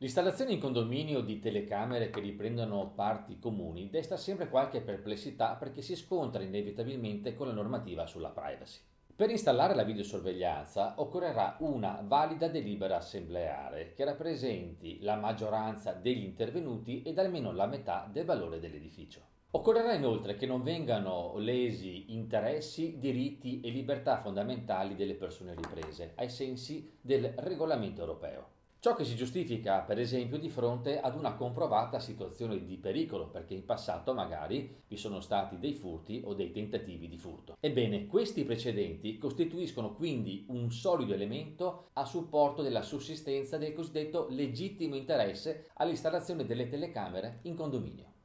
L'installazione in condominio di telecamere che riprendono parti comuni desta sempre qualche perplessità perché si scontra inevitabilmente con la normativa sulla privacy. Per installare la videosorveglianza occorrerà una valida delibera assembleare che rappresenti la maggioranza degli intervenuti ed almeno la metà del valore dell'edificio. Occorrerà inoltre che non vengano lesi interessi, diritti e libertà fondamentali delle persone riprese, ai sensi del regolamento europeo. Ciò che si giustifica, per esempio, di fronte ad una comprovata situazione di pericolo, perché in passato magari vi sono stati dei furti o dei tentativi di furto. Ebbene, questi precedenti costituiscono quindi un solido elemento a supporto della sussistenza del cosiddetto legittimo interesse all'installazione delle telecamere in condominio.